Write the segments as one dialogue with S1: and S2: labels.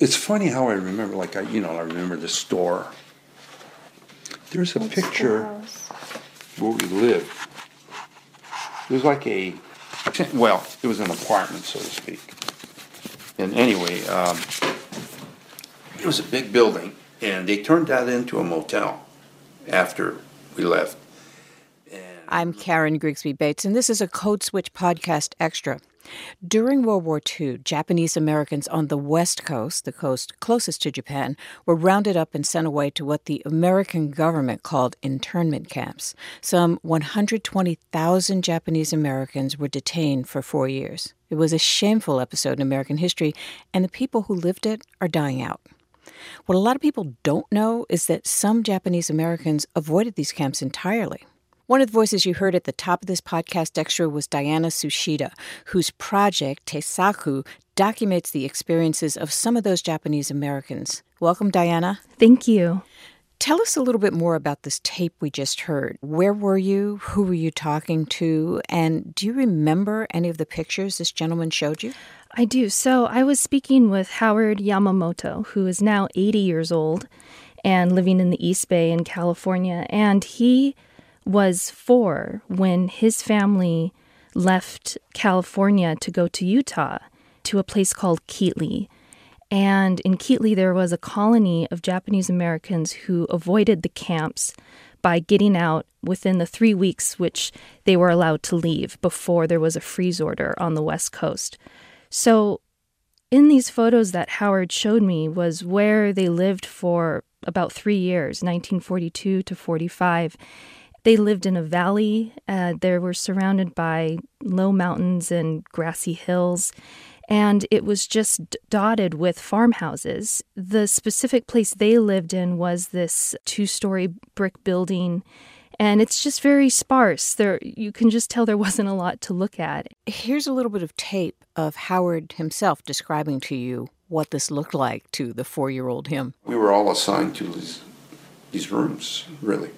S1: It's funny how I remember, like I, you know, I remember the store. There's a picture where we lived. It was like a, well, it was an apartment, so to speak. And anyway, um, it was a big building, and they turned that into a motel after we left.
S2: I'm Karen Grigsby Bates, and this is a Code Switch podcast extra. During World War II, Japanese Americans on the West Coast, the coast closest to Japan, were rounded up and sent away to what the American government called internment camps. Some 120,000 Japanese Americans were detained for four years. It was a shameful episode in American history, and the people who lived it are dying out. What a lot of people don't know is that some Japanese Americans avoided these camps entirely. One of the voices you heard at the top of this podcast extra was Diana Tsuchida, whose project, Tessaku, documents the experiences of some of those Japanese Americans. Welcome, Diana.
S3: Thank you.
S2: Tell us a little bit more about this tape we just heard. Where were you? Who were you talking to? And do you remember any of the pictures this gentleman showed you?
S3: I do. So I was speaking with Howard Yamamoto, who is now 80 years old and living in the East Bay in California. And he was four when his family left California to go to Utah to a place called Keetley. And in Keetley, there was a colony of Japanese Americans who avoided the camps by getting out within the three weeks which they were allowed to leave before there was a freeze order on the West Coast. So, in these photos that Howard showed me, was where they lived for about three years, 1942 to 45. They lived in a valley. Uh, they were surrounded by low mountains and grassy hills, and it was just dotted with farmhouses. The specific place they lived in was this two story brick building. And it's just very sparse. There, you can just tell there wasn't a lot to look at.
S2: Here's a little bit of tape of Howard himself describing to you what this looked like to the four-year-old him.
S1: We were all assigned to these, these rooms, really.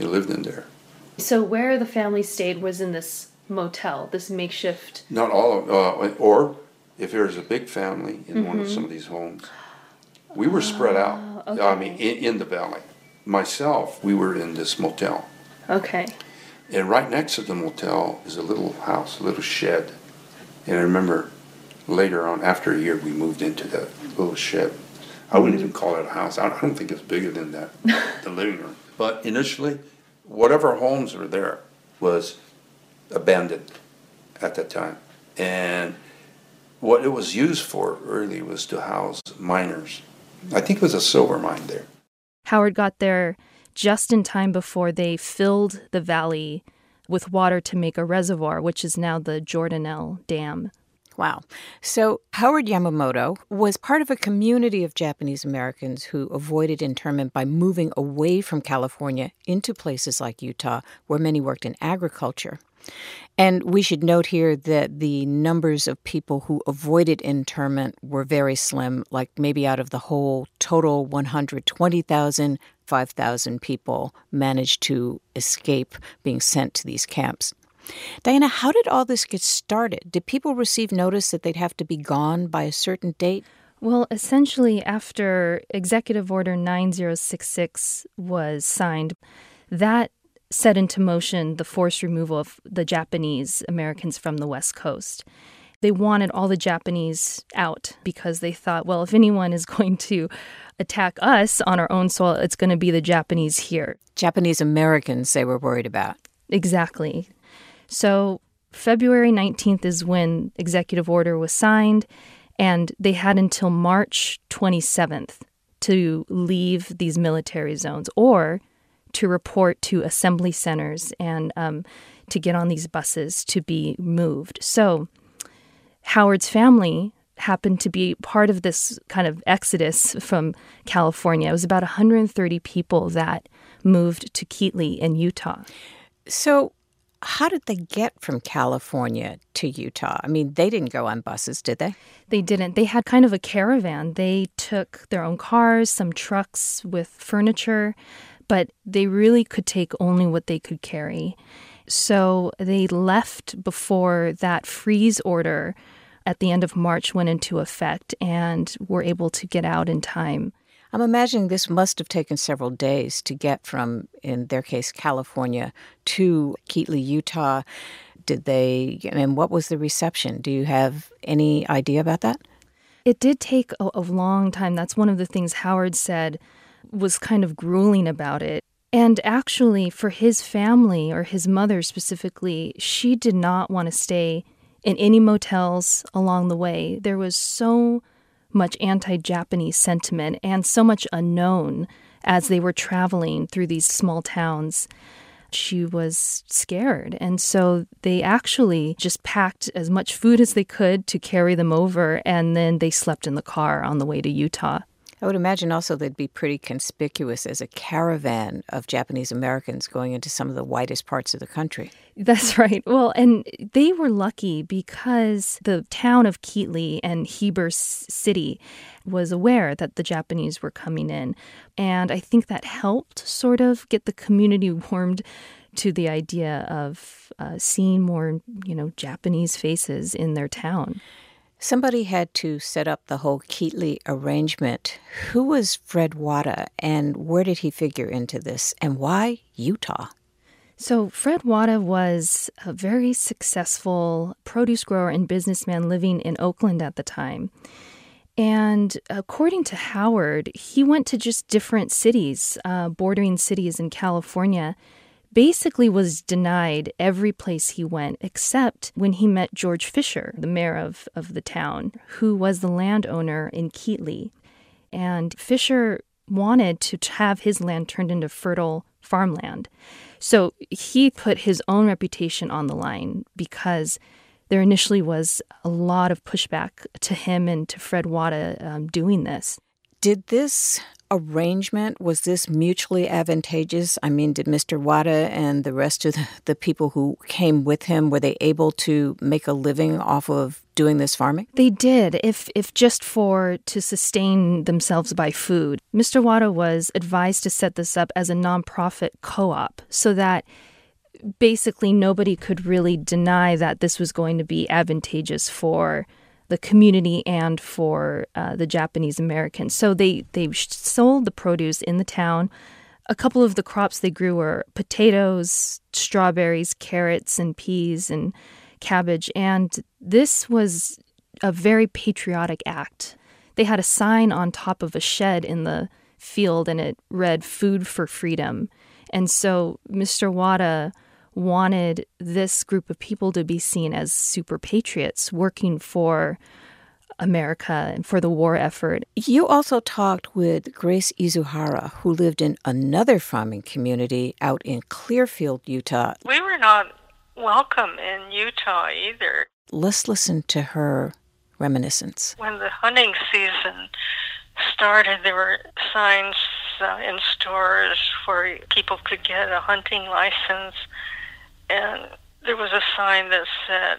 S1: He lived in there.
S4: So where the family stayed was in this motel, this makeshift.
S1: Not all of, uh, or if there was a big family in mm-hmm. one of mm-hmm. some of these homes, we were spread out. Okay. I mean, in, in, the valley. Myself, we were in this motel.
S4: Okay.
S1: And right next to the motel is a little house, a little shed. And I remember later on, after a year, we moved into that little shed. I wouldn't mm-hmm. even call it a house. I don't think it's bigger than that, the living room. But initially, whatever homes were there was abandoned at that time. And what it was used for really was to house miners. I think it was a silver mine there.
S3: Howard got there just in time before they filled the valley with water to make a reservoir, which is now the Jordanelle Dam.
S2: Wow. So Howard Yamamoto was part of a community of Japanese Americans who avoided internment by moving away from California into places like Utah, where many worked in agriculture. And we should note here that the numbers of people who avoided internment were very slim, like maybe out of the whole total 120,000, 5,000 people managed to escape being sent to these camps. Diana, how did all this get started? Did people receive notice that they'd have to be gone by a certain date?
S3: Well, essentially, after Executive Order 9066 was signed, that set into motion the forced removal of the Japanese Americans from the West Coast. They wanted all the Japanese out because they thought, well, if anyone is going to attack us on our own soil, it's going to be the Japanese here.
S2: Japanese Americans they were worried about.
S3: Exactly. So February 19th is when executive order was signed, and they had until March 27th to leave these military zones or to report to assembly centers and um, to get on these buses to be moved. So Howard's family happened to be part of this kind of exodus from California. It was about 130 people that moved to Keetley in Utah.
S2: So how did they get from California to Utah? I mean, they didn't go on buses, did they?
S3: They didn't. They had kind of a caravan. They took their own cars, some trucks with furniture, but they really could take only what they could carry. So they left before that freeze order at the end of March went into effect and were able to get out in time.
S2: I'm imagining this must have taken several days to get from, in their case, California to Keetley, Utah. Did they, and what was the reception? Do you have any idea about that?
S3: It did take a, a long time. That's one of the things Howard said was kind of grueling about it. And actually, for his family or his mother specifically, she did not want to stay in any motels along the way. There was so much anti Japanese sentiment and so much unknown as they were traveling through these small towns. She was scared. And so they actually just packed as much food as they could to carry them over, and then they slept in the car on the way to Utah.
S2: I would imagine also they'd be pretty conspicuous as a caravan of Japanese Americans going into some of the whitest parts of the country.
S3: That's right. Well, and they were lucky because the town of Keetley and Heber City was aware that the Japanese were coming in. And I think that helped sort of get the community warmed to the idea of uh, seeing more, you know, Japanese faces in their town.
S2: Somebody had to set up the whole Keetley arrangement. Who was Fred Wada and where did he figure into this and why Utah?
S3: So, Fred Wada was a very successful produce grower and businessman living in Oakland at the time. And according to Howard, he went to just different cities, uh, bordering cities in California, basically was denied every place he went except when he met George Fisher, the mayor of, of the town, who was the landowner in Keetley. And Fisher wanted to have his land turned into fertile farmland. So he put his own reputation on the line because there initially was a lot of pushback to him and to Fred Wada um, doing this.
S2: Did this arrangement was this mutually advantageous? I mean, did Mr. Wada and the rest of the, the people who came with him were they able to make a living off of doing this farming?
S3: They did, if if just for to sustain themselves by food. Mr. Wada was advised to set this up as a nonprofit co-op so that basically nobody could really deny that this was going to be advantageous for the community and for uh, the Japanese Americans. So they they sold the produce in the town. A couple of the crops they grew were potatoes, strawberries, carrots, and peas and cabbage. And this was a very patriotic act. They had a sign on top of a shed in the field, and it read "Food for Freedom." And so Mr. Wada wanted this group of people to be seen as super patriots working for America and for the war effort.
S2: You also talked with Grace Izuhara, who lived in another farming community out in Clearfield, Utah.
S5: We were not welcome in Utah either.
S2: Let's listen to her reminiscence.
S5: When the hunting season started, there were signs uh, in stores where people could get a hunting license and there was a sign that said,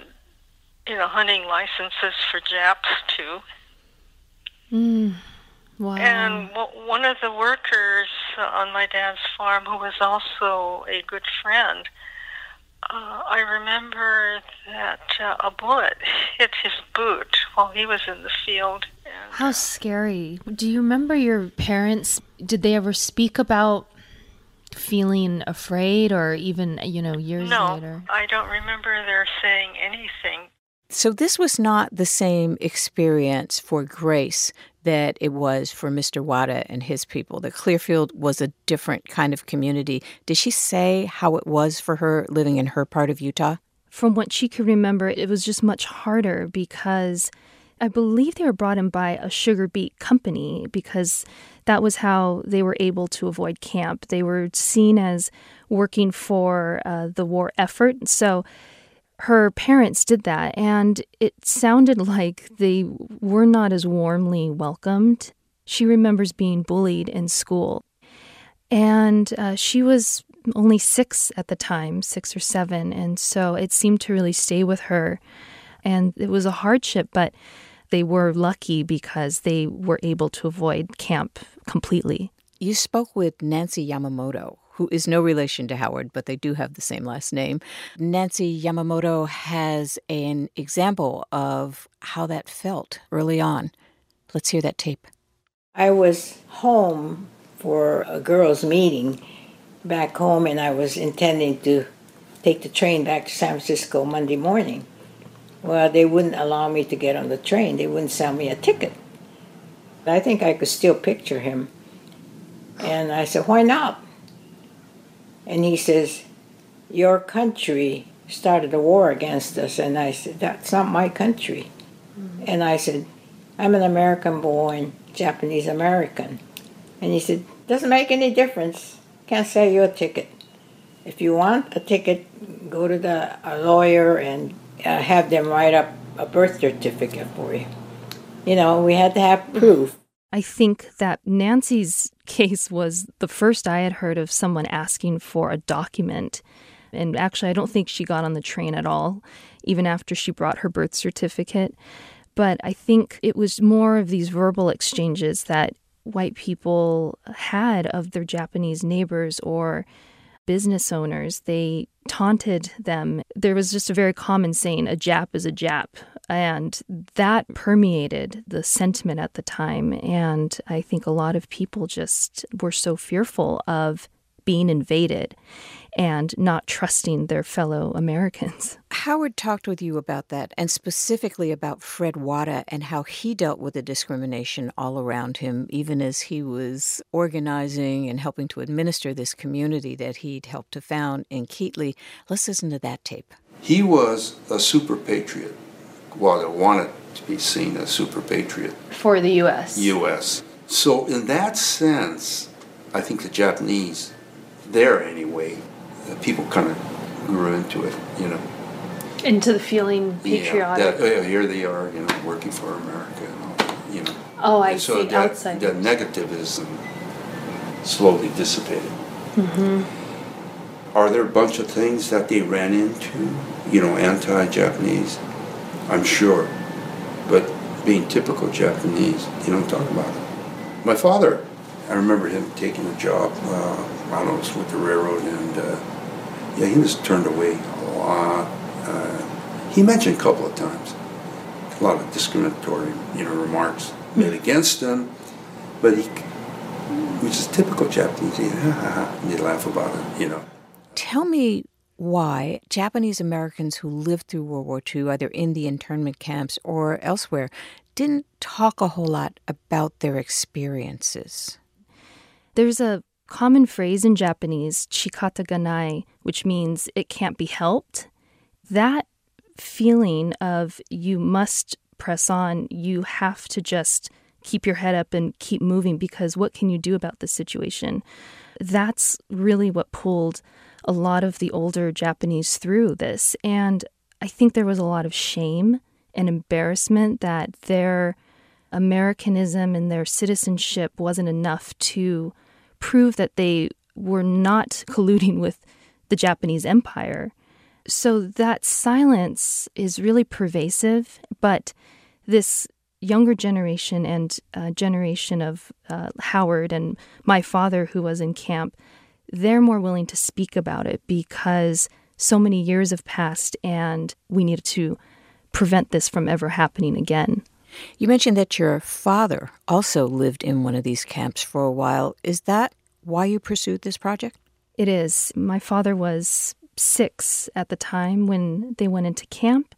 S5: you know, hunting licenses for Japs too.
S3: Mm. Wow.
S5: And one of the workers on my dad's farm, who was also a good friend, uh, I remember that uh, a bullet hit his boot while he was in the field.
S6: And, How scary. Do you remember your parents? Did they ever speak about feeling afraid or even, you know, years
S5: no,
S6: later?
S5: I don't remember their saying anything.
S2: So this was not the same experience for Grace that it was for Mr. Wada and his people. The Clearfield was a different kind of community. Did she say how it was for her living in her part of Utah?
S3: From what she could remember, it was just much harder because I believe they were brought in by a sugar beet company because that was how they were able to avoid camp. They were seen as working for uh, the war effort. So her parents did that, and it sounded like they were not as warmly welcomed. She remembers being bullied in school. And uh, she was only six at the time, six or seven. And so it seemed to really stay with her. And it was a hardship, but they were lucky because they were able to avoid camp completely.
S2: You spoke with Nancy Yamamoto, who is no relation to Howard, but they do have the same last name. Nancy Yamamoto has an example of how that felt early on. Let's hear that tape.
S7: I was home for a girls' meeting back home, and I was intending to take the train back to San Francisco Monday morning. Well, they wouldn't allow me to get on the train, they wouldn't sell me a ticket. I think I could still picture him. And I said, Why not? And he says, Your country started a war against us. And I said, That's not my country. Mm-hmm. And I said, I'm an American born Japanese American. And he said, Doesn't make any difference. Can't sell you a ticket. If you want a ticket, go to the a lawyer and uh, have them write up a birth certificate for you. You know, we had to have proof.
S3: I think that Nancy's case was the first I had heard of someone asking for a document. And actually, I don't think she got on the train at all, even after she brought her birth certificate. But I think it was more of these verbal exchanges that white people had of their Japanese neighbors or business owners. They taunted them. There was just a very common saying, a Jap is a Jap. And that permeated the sentiment at the time. And I think a lot of people just were so fearful of being invaded and not trusting their fellow Americans.
S2: Howard talked with you about that, and specifically about Fred Wada and how he dealt with the discrimination all around him, even as he was organizing and helping to administer this community that he'd helped to found in Keetley. Let's listen to that tape.
S1: He was a super patriot. Wada wanted to be seen as super patriot.
S4: For the U.S.
S1: U.S. So, in that sense, I think the Japanese, there anyway, people kind of grew into it, you know.
S4: Into the feeling patriotic.
S1: Yeah, that, oh, here they are, you know, working for America and all, you know.
S4: Oh, I so
S1: see.
S4: That, Outside.
S1: That negativism slowly dissipated. Mm-hmm. Are there a bunch of things that they ran into, you know, anti-Japanese? I'm sure, but being typical Japanese, they don't talk about it. My father, I remember him taking a job. Uh, I don't know, with the railroad, and uh, yeah, he was turned away a lot. He mentioned a couple of times a lot of discriminatory, you know, remarks hmm. made against him, but he, which is typical Japanese, he, he laugh about it, you know.
S2: Tell me why Japanese Americans who lived through World War II, either in the internment camps or elsewhere, didn't talk a whole lot about their experiences.
S3: There's a common phrase in Japanese, shikata ga nai, which means it can't be helped. That feeling of you must press on, you have to just keep your head up and keep moving because what can you do about the situation? That's really what pulled a lot of the older Japanese through this. And I think there was a lot of shame and embarrassment that their Americanism and their citizenship wasn't enough to prove that they were not colluding with the Japanese Empire. So that silence is really pervasive, but this younger generation and uh, generation of uh, Howard and my father, who was in camp, they're more willing to speak about it because so many years have passed and we needed to prevent this from ever happening again.
S2: You mentioned that your father also lived in one of these camps for a while. Is that why you pursued this project?
S3: It is. My father was six at the time when they went into camp.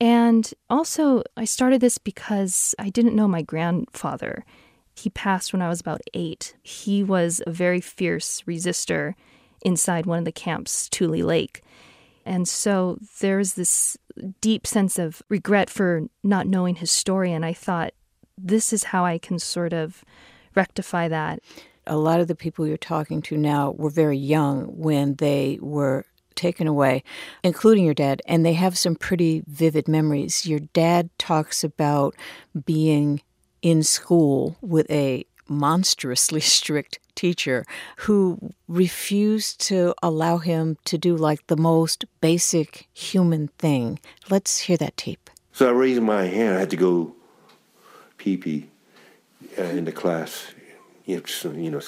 S3: And also, I started this because I didn't know my grandfather. He passed when I was about eight. He was a very fierce resistor inside one of the camps, Tule Lake. And so there's this deep sense of regret for not knowing his story. And I thought, this is how I can sort of rectify that.
S2: A lot of the people you're talking to now were very young when they were taken away, including your dad, and they have some pretty vivid memories. Your dad talks about being in school with a monstrously strict teacher who refused to allow him to do like the most basic human thing. Let's hear that tape.
S8: So I raised my hand. I had to go pee pee uh, in the class. you know,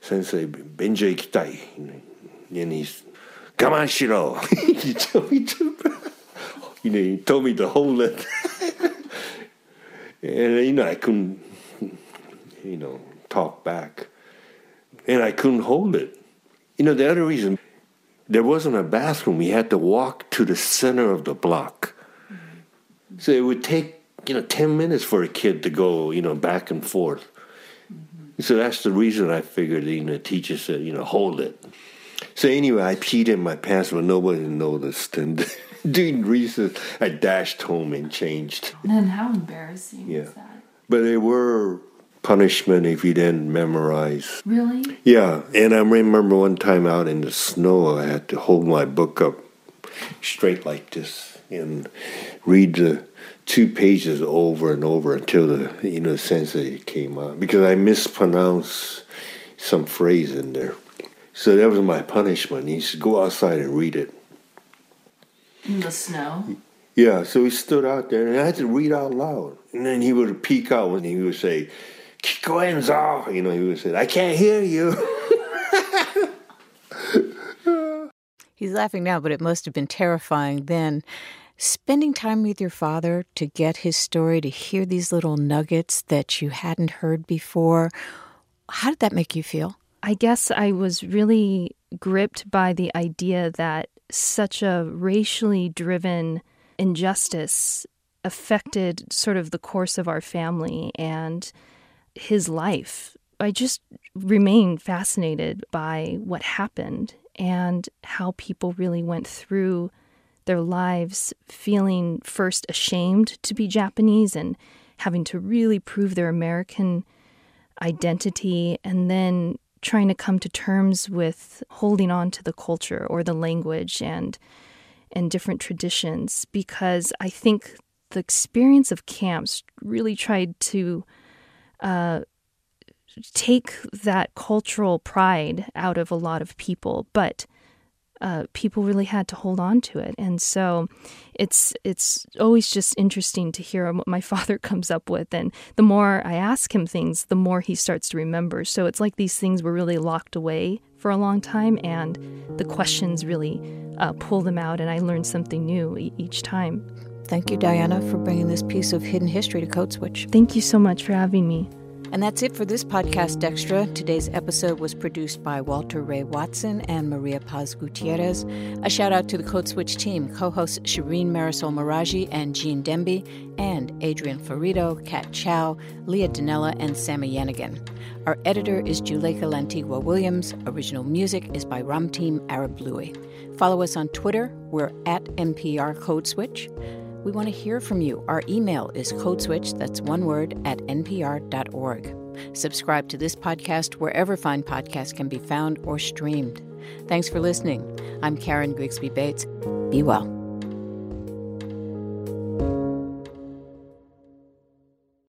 S8: sensei, benjo ikitai. And he's, come on, Shiro. he told me to, you know, he told me to hold it. and, you know, I couldn't, you know, talk back. And I couldn't hold it. You know, the other reason, there wasn't a bathroom. We had to walk to the center of the block. Mm-hmm. So it would take, you know, 10 minutes for a kid to go, you know, back and forth. Mm-hmm. So that's the reason I figured, you know, the teacher said, you know, hold it. So anyway, I peed in my pants, but nobody noticed. And during recess, I dashed home and changed.
S6: Oh, and how embarrassing
S8: yeah.
S6: was that?
S8: But they were punishment if you didn't memorize.
S6: Really?
S8: Yeah, and I remember one time out in the snow, I had to hold my book up straight like this and read the two pages over and over until the you know sense that it came out because I mispronounced some phrase in there. So that was my punishment. He said, "Go outside and read it."
S6: In the snow.
S8: Yeah, so he stood out there, and I had to read out loud. And then he would peek out and he would say, Kikoenzo. You know, he would say, I can't hear you.
S2: He's laughing now, but it must have been terrifying then. Spending time with your father to get his story, to hear these little nuggets that you hadn't heard before, how did that make you feel?
S3: I guess I was really gripped by the idea that such a racially driven injustice affected sort of the course of our family and his life. I just remain fascinated by what happened and how people really went through their lives feeling first ashamed to be Japanese and having to really prove their American identity and then trying to come to terms with holding on to the culture or the language and and different traditions because I think the experience of camps really tried to uh, take that cultural pride out of a lot of people, but uh, people really had to hold on to it, and so it's it's always just interesting to hear what my father comes up with, and the more I ask him things, the more he starts to remember. So it's like these things were really locked away for a long time, and the questions really uh, pull them out, and I learn something new e- each time.
S2: Thank you, Diana, for bringing this piece of hidden history to Code Switch.
S3: Thank you so much for having me.
S2: And that's it for this podcast extra. Today's episode was produced by Walter Ray Watson and Maria Paz Gutierrez. A shout out to the Code Switch team, co hosts Shireen Marisol Meraji and Gene Demby, and Adrian Florido, Kat Chow, Leah Donnella, and Sami Yenigun. Our editor is Juleyka Lantigua Williams. Original music is by Ramtin Arablouei. Follow us on Twitter. We're at NPR Code Switch. We want to hear from you. Our email is codeswitch, that's one word, at npr.org. Subscribe to this podcast wherever fine podcasts can be found or streamed. Thanks for listening. I'm Karen Grigsby Bates. Be well.